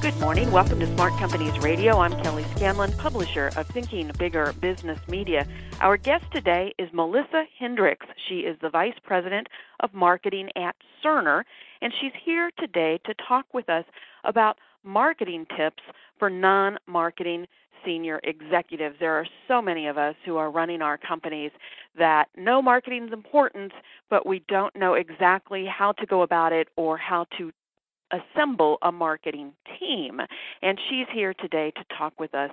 Good morning. Welcome to Smart Companies Radio. I'm Kelly Scanlon, publisher of Thinking Bigger Business Media. Our guest today is Melissa Hendricks. She is the Vice President of Marketing at Cerner, and she's here today to talk with us about marketing tips for non marketing senior executives. There are so many of us who are running our companies that know marketing is important, but we don't know exactly how to go about it or how to assemble a marketing team. And she's here today to talk with us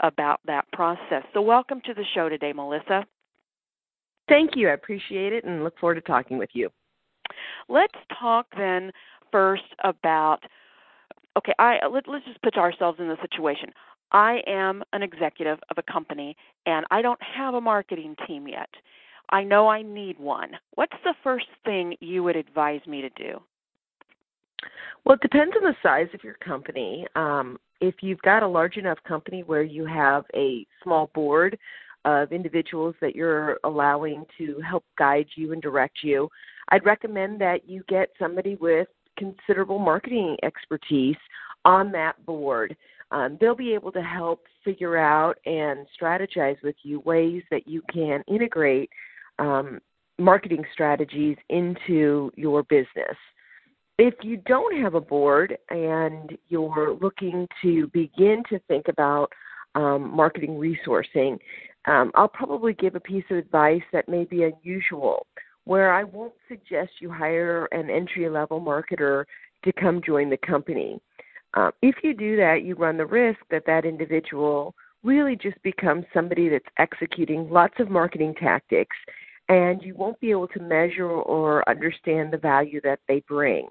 about that process. So, welcome to the show today, Melissa. Thank you. I appreciate it and look forward to talking with you. Let's talk then first about okay, I let, let's just put ourselves in the situation. I am an executive of a company and I don't have a marketing team yet. I know I need one. What's the first thing you would advise me to do? Well, it depends on the size of your company. Um, if you've got a large enough company where you have a small board of individuals that you're allowing to help guide you and direct you, I'd recommend that you get somebody with considerable marketing expertise on that board. Um, they'll be able to help figure out and strategize with you ways that you can integrate um, marketing strategies into your business if you don't have a board and you're looking to begin to think about um, marketing resourcing, um, I'll probably give a piece of advice that may be unusual, where I won't suggest you hire an entry level marketer to come join the company. Uh, if you do that, you run the risk that that individual really just becomes somebody that's executing lots of marketing tactics, and you won't be able to measure or understand the value that they bring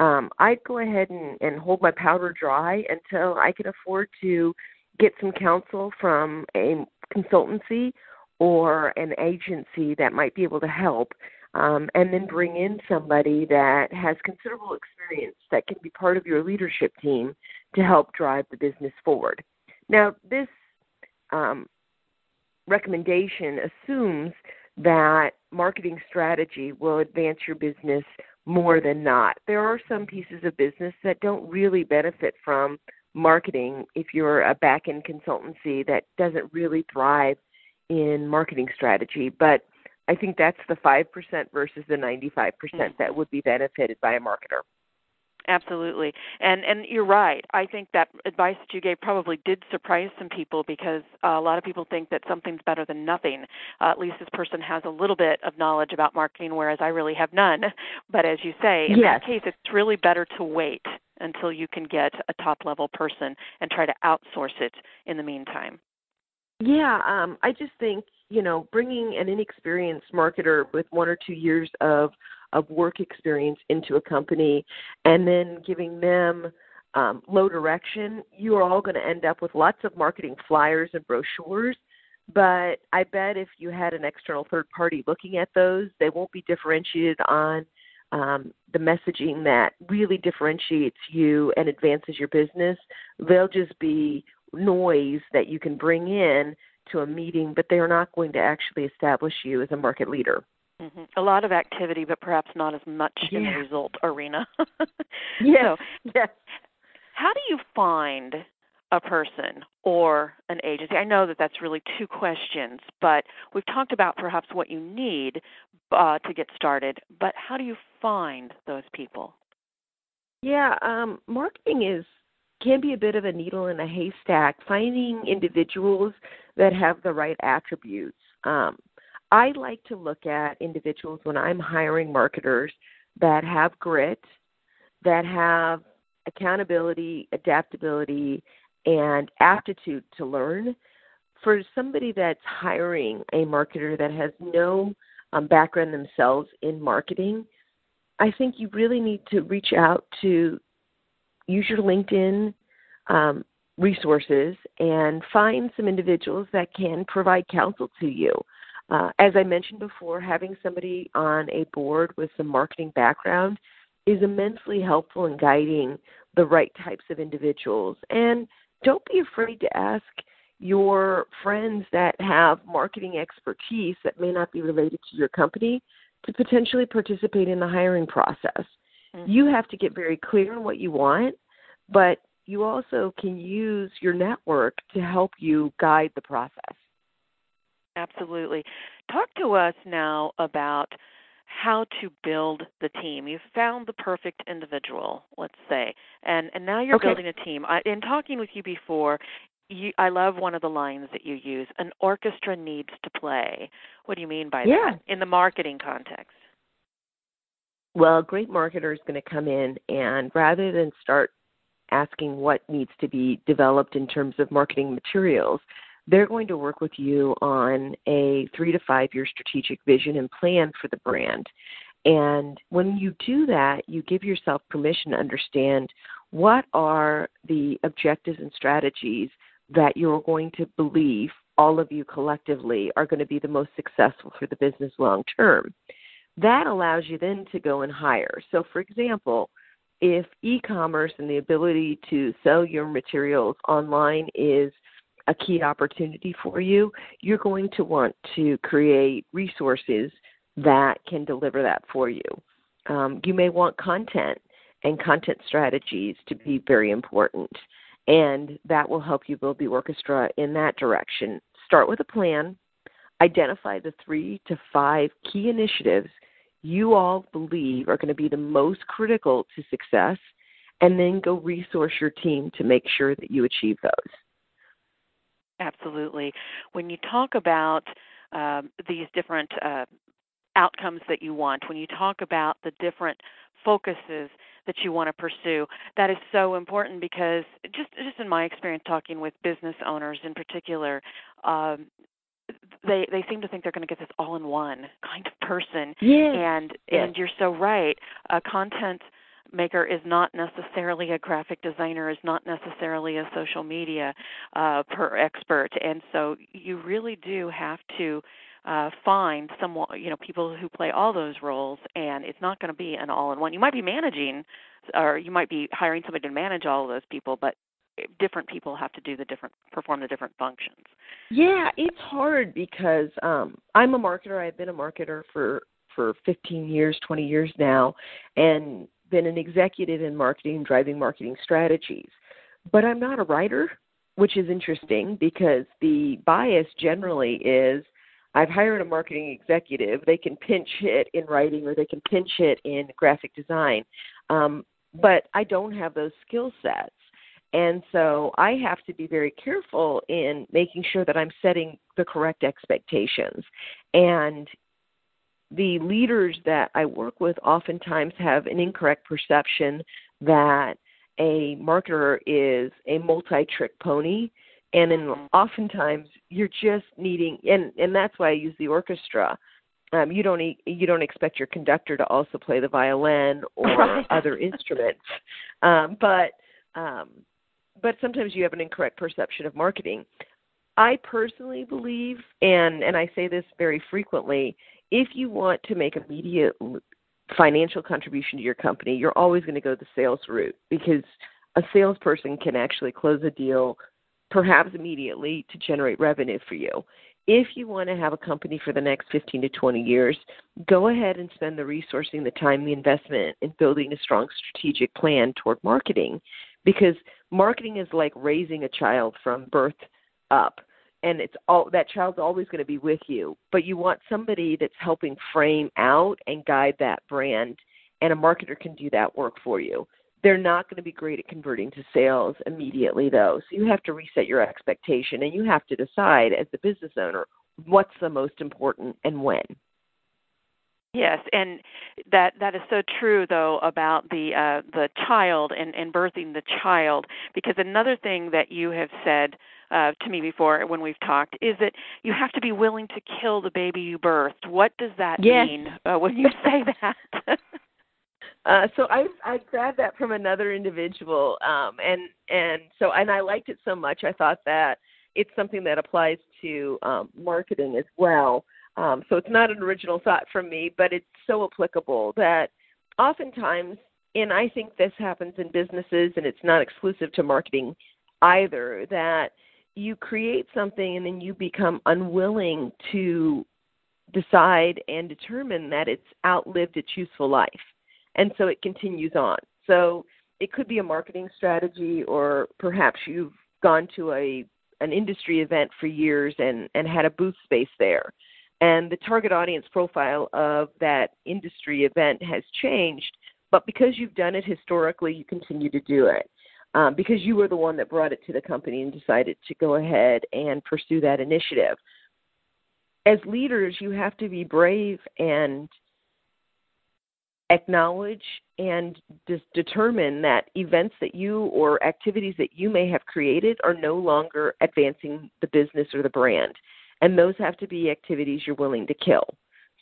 um, I'd go ahead and, and hold my powder dry until I could afford to get some counsel from a consultancy or an agency that might be able to help, um, and then bring in somebody that has considerable experience that can be part of your leadership team to help drive the business forward. Now, this um, recommendation assumes that marketing strategy will advance your business more than not. There are some pieces of business that don't really benefit from marketing if you're a back end consultancy that doesn't really thrive in marketing strategy. But I think that's the 5% versus the 95% mm-hmm. that would be benefited by a marketer. Absolutely. And and you're right. I think that advice that you gave probably did surprise some people because uh, a lot of people think that something's better than nothing. Uh, at least this person has a little bit of knowledge about marketing whereas I really have none. But as you say, in yes. that case it's really better to wait until you can get a top level person and try to outsource it in the meantime. Yeah, um I just think, you know, bringing an inexperienced marketer with one or 2 years of of work experience into a company and then giving them um, low direction, you are all going to end up with lots of marketing flyers and brochures. But I bet if you had an external third party looking at those, they won't be differentiated on um, the messaging that really differentiates you and advances your business. They'll just be noise that you can bring in to a meeting, but they are not going to actually establish you as a market leader. Mm-hmm. A lot of activity, but perhaps not as much yeah. in the result arena. yes. So, yes. How do you find a person or an agency? I know that that's really two questions, but we've talked about perhaps what you need uh, to get started. But how do you find those people? Yeah, um, marketing is can be a bit of a needle in a haystack. Finding individuals that have the right attributes. Um, I like to look at individuals when I'm hiring marketers that have grit, that have accountability, adaptability, and aptitude to learn. For somebody that's hiring a marketer that has no um, background themselves in marketing, I think you really need to reach out to use your LinkedIn um, resources and find some individuals that can provide counsel to you Uh, as I mentioned before, having somebody on a board with some marketing background is immensely helpful in guiding the right types of individuals. And don't be afraid to ask your friends that have marketing expertise that may not be related to your company to potentially participate in the hiring process. Mm-hmm. You have to get very clear on what you want, but you also can use your network to help you guide the process. Absolutely. Talk to us now about how to build the team. You've found the perfect individual, let's say, and and now you're okay. building a team. I, in talking with you before, you, I love one of the lines that you use. An orchestra needs to play. What do you mean by yeah. that in the marketing context? Well, a great marketer is going to come in and rather than start asking what needs to be developed in terms of marketing materials, they're going to work with you on a three to five year strategic vision and plan for the brand. And when you do that, you give yourself permission to understand what are the objectives and strategies that you're going to believe all of you collectively are going to be the most successful for the business long term. That allows you then to go and hire. So, for example, if e commerce and the ability to sell your materials online is a key opportunity for you, you're going to want to create resources that can deliver that for you. Um, you may want content and content strategies to be very important, and that will help you build the orchestra in that direction. Start with a plan, identify the three to five key initiatives you all believe are going to be the most critical to success, and then go resource your team to make sure that you achieve those. Absolutely. When you talk about um, these different uh, outcomes that you want, when you talk about the different focuses that you want to pursue, that is so important because just just in my experience talking with business owners in particular, um, they they seem to think they're going to get this all in one kind of person. Yes. And yes. and you're so right. Uh, content maker is not necessarily a graphic designer is not necessarily a social media uh, per expert. And so you really do have to uh, find someone you know people who play all those roles and it's not going to be an all in one you might be managing or you might be hiring somebody to manage all of those people but different people have to do the different perform the different functions. Yeah it's hard because um i'm a marketer. I've been a marketer for for 15 years 20 years now. And been an executive in marketing, driving marketing strategies. But I'm not a writer, which is interesting because the bias generally is I've hired a marketing executive. They can pinch hit in writing or they can pinch hit in graphic design. Um, but I don't have those skill sets. And so I have to be very careful in making sure that I'm setting the correct expectations. And the leaders that I work with oftentimes have an incorrect perception that a marketer is a multi-trick pony. And in oftentimes you're just needing and and that's why I use the orchestra. Um, you don't you don't expect your conductor to also play the violin or right. other instruments. Um, but um, but sometimes you have an incorrect perception of marketing. I personally believe and and I say this very frequently if you want to make immediate financial contribution to your company, you're always going to go the sales route because a salesperson can actually close a deal perhaps immediately to generate revenue for you. If you want to have a company for the next 15 to 20 years, go ahead and spend the resourcing, the time, the investment in building a strong strategic plan toward marketing because marketing is like raising a child from birth up and it's all that child's always going to be with you but you want somebody that's helping frame out and guide that brand and a marketer can do that work for you. They're not going to be great at converting to sales immediately though so you have to reset your expectation and you have to decide as the business owner what's the most important and when. Yes, and that that is so true though about the uh, the child and, and birthing the child because another thing that you have said uh, to me before when we've talked is that you have to be willing to kill the baby you birthed. What does that yes. mean uh, when you say that? uh, so I I grabbed that from another individual, um, and and so and I liked it so much I thought that it's something that applies to um, marketing as well. Um, so it's not an original thought from me, but it's so applicable that oftentimes, and I think this happens in businesses, and it's not exclusive to marketing either, that you create something and then you become unwilling to decide and determine that it's outlived its useful life. And so it continues on. So it could be a marketing strategy or perhaps you've gone to a an industry event for years and, and had a booth space there. And the target audience profile of that industry event has changed, but because you've done it historically, you continue to do it um, because you were the one that brought it to the company and decided to go ahead and pursue that initiative. As leaders, you have to be brave and acknowledge and just determine that events that you or activities that you may have created are no longer advancing the business or the brand and those have to be activities you're willing to kill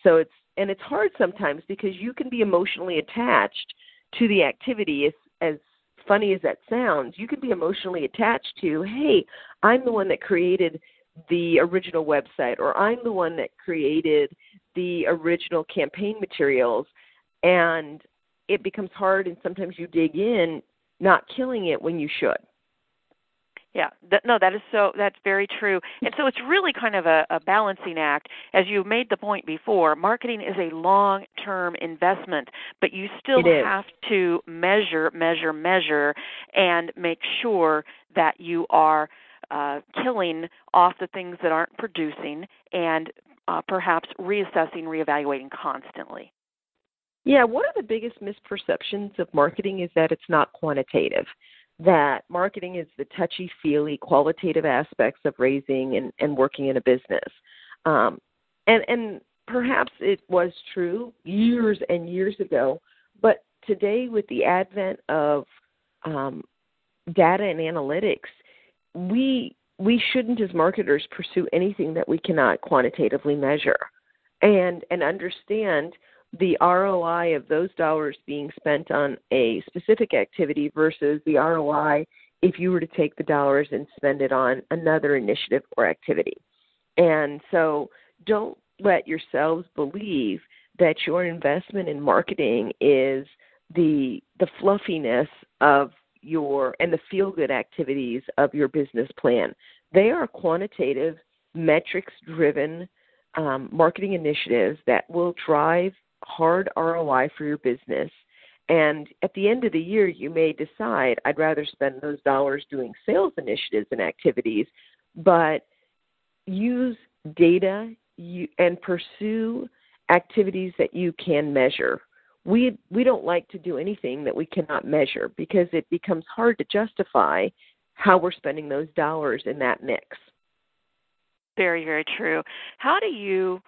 so it's and it's hard sometimes because you can be emotionally attached to the activity as as funny as that sounds, you can be emotionally attached to, hey, I'm the one that created the original website, or I'm the one that created the original campaign materials, and it becomes hard, and sometimes you dig in, not killing it when you should. Yeah, that, no, that is so. That's very true. And so it's really kind of a, a balancing act. As you made the point before, marketing is a long-term investment, but you still have to measure, measure, measure, and make sure that you are uh, killing off the things that aren't producing, and uh, perhaps reassessing, reevaluating constantly. Yeah, one of the biggest misperceptions of marketing is that it's not quantitative that marketing is the touchy feely qualitative aspects of raising and, and working in a business. Um, and, and perhaps it was true years and years ago, but today with the advent of um, data and analytics, we we shouldn't as marketers pursue anything that we cannot quantitatively measure and and understand the ROI of those dollars being spent on a specific activity versus the ROI if you were to take the dollars and spend it on another initiative or activity. And so don't let yourselves believe that your investment in marketing is the the fluffiness of your and the feel good activities of your business plan. They are quantitative, metrics driven um, marketing initiatives that will drive hard ROI for your business. And at the end of the year, you may decide, I'd rather spend those dollars doing sales initiatives and activities, but use data and pursue activities that you can measure. We we don't like to do anything that we cannot measure because it becomes hard to justify how we're spending those dollars in that mix. Very very true. How do you,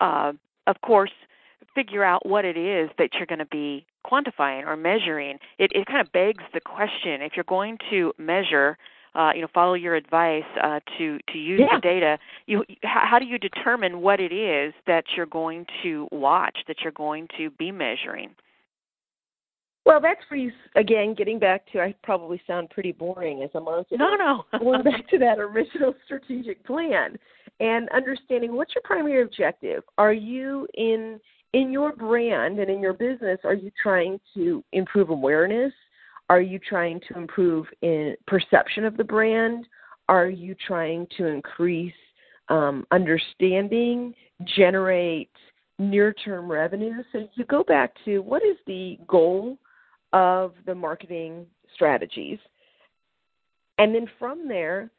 uh, of course, figure out what it is that you're going to be quantifying or measuring, it, it kind of begs the question if you're going to measure, uh, you know, follow your advice uh, to to use yeah. the data. You, how, do you determine what it is that you're going to watch, that you're going to be measuring? Well, that's where you again getting back to. I probably sound pretty boring as a marketer. No, no. going back to that original strategic plan and understanding what's your primary objective. Are you in in your brand and in your business, are you trying to improve awareness? Are you trying to improve in perception of the brand? Are you trying to increase um, understanding, generate near term revenue? So you go back to what is the goal of the marketing strategies? And then from there,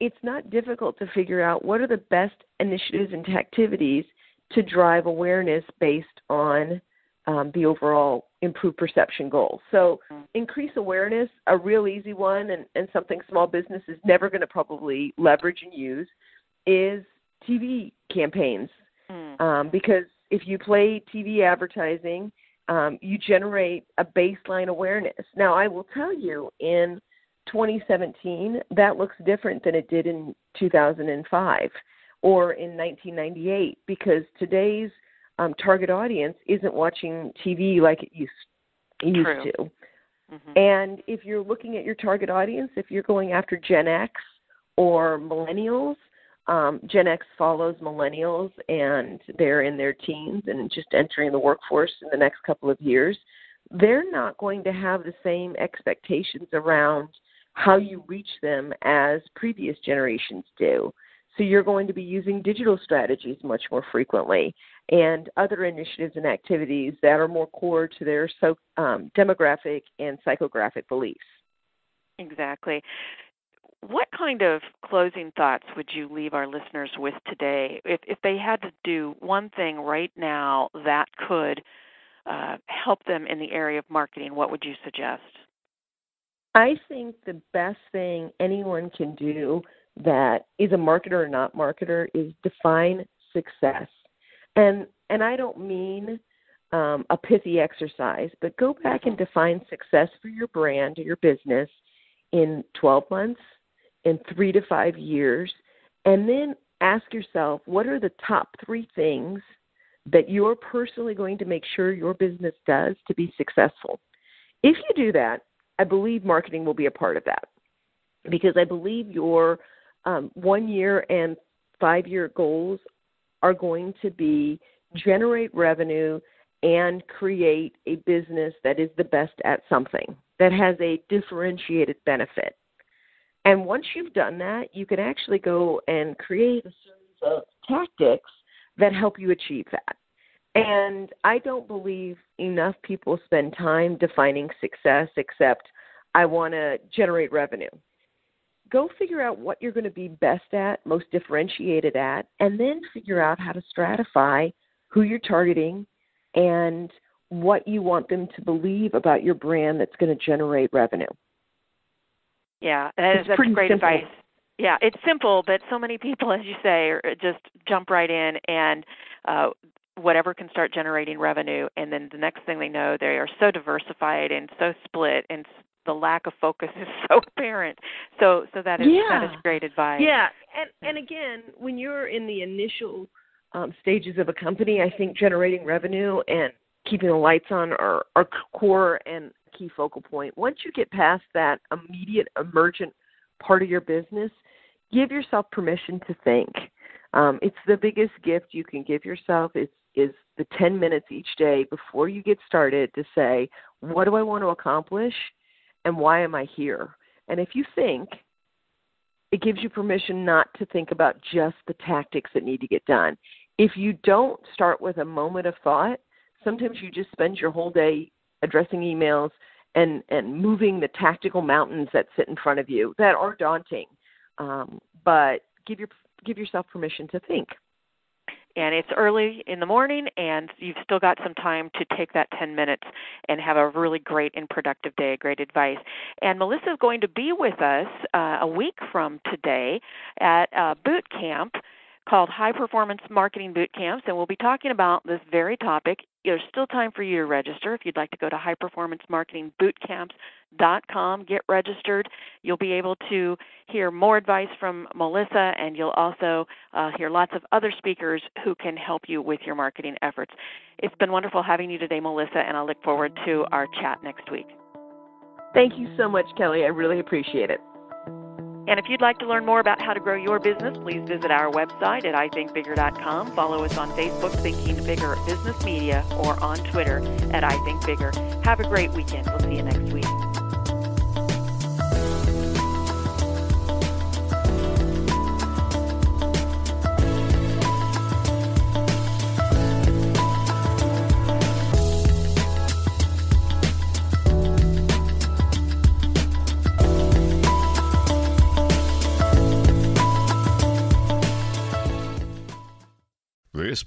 it's not difficult to figure out what are the best initiatives and activities to drive awareness based on um, the overall improved perception goal. So, mm. increase awareness, a real easy one, and, and something small business is never going to probably leverage and use, is TV campaigns. Mm. Um, because if you play TV advertising, um, you generate a baseline awareness. Now, I will tell you, in 2017, that looks different than it did in 2005 or in 1998 because today's um, target audience isn't watching TV like it used used True. to. Mm-hmm. And if you're looking at your target audience, if you're going after Gen X or millennials, um, Gen X follows millennials and they're in their teens and just entering the workforce in the next couple of years, they're not going to have the same expectations around how you reach them as previous generations do. So you're going to be using digital strategies much more frequently and other initiatives and activities that are more core to their so, um, demographic and psychographic beliefs. Exactly. What kind of closing thoughts would you leave our listeners with today? If, if they had to do one thing right now that could uh, help them in the area of marketing, what would you suggest? I think the best thing anyone can do that is a marketer or not marketer is define success. And and I don't mean um, a pithy exercise, but go back and define success for your brand or your business in 12 months, in three to five years, and then ask yourself what are the top three things that you're personally going to make sure your business does to be successful. If you do that, I believe marketing will be a part of that because I believe your um, one year and five year goals are going to be generate revenue and create a business that is the best at something that has a differentiated benefit. And once you've done that, you can actually go and create a series of tactics that help you achieve that. And I don't believe enough people spend time defining success except I want to generate revenue. Go figure out what you're going to be best at, most differentiated at, and then figure out how to stratify who you're targeting and what you want them to believe about your brand that's going to generate revenue. Yeah, that is, that's great simple. advice. Yeah, it's simple, but so many people, as you say, just jump right in and uh, whatever can start generating revenue, and then the next thing they know, they are so diversified and so split, and the lack of focus is so apparent. So, so that is yeah. that is great advice. Yeah, and and again, when you're in the initial um, stages of a company, I think generating revenue and keeping the lights on are, are core and key focal point. Once you get past that immediate emergent part of your business, give yourself permission to think. Um, it's the biggest gift you can give yourself is is the 10 minutes each day before you get started to say, what do I want to accomplish and why am I here? And if you think, it gives you permission not to think about just the tactics that need to get done. If you don't start with a moment of thought, sometimes you just spend your whole day addressing emails and and moving the tactical mountains that sit in front of you that are daunting um, but give your give yourself permission to think and it's early in the morning and you've still got some time to take that 10 minutes and have a really great and productive day great advice and melissa is going to be with us uh, a week from today at a boot camp called High Performance Marketing Boot Camps, and we'll be talking about this very topic. There's still time for you to register if you'd like to go to highperformancemarketingbootcamps.com, get registered. You'll be able to hear more advice from Melissa, and you'll also uh, hear lots of other speakers who can help you with your marketing efforts. It's been wonderful having you today, Melissa, and I look forward to our chat next week. Thank you so much, Kelly. I really appreciate it. And if you'd like to learn more about how to grow your business, please visit our website at ithinkbigger.com. Follow us on Facebook, Thinking Bigger Business Media, or on Twitter at ithinkbigger. Have a great weekend. We'll see you next week.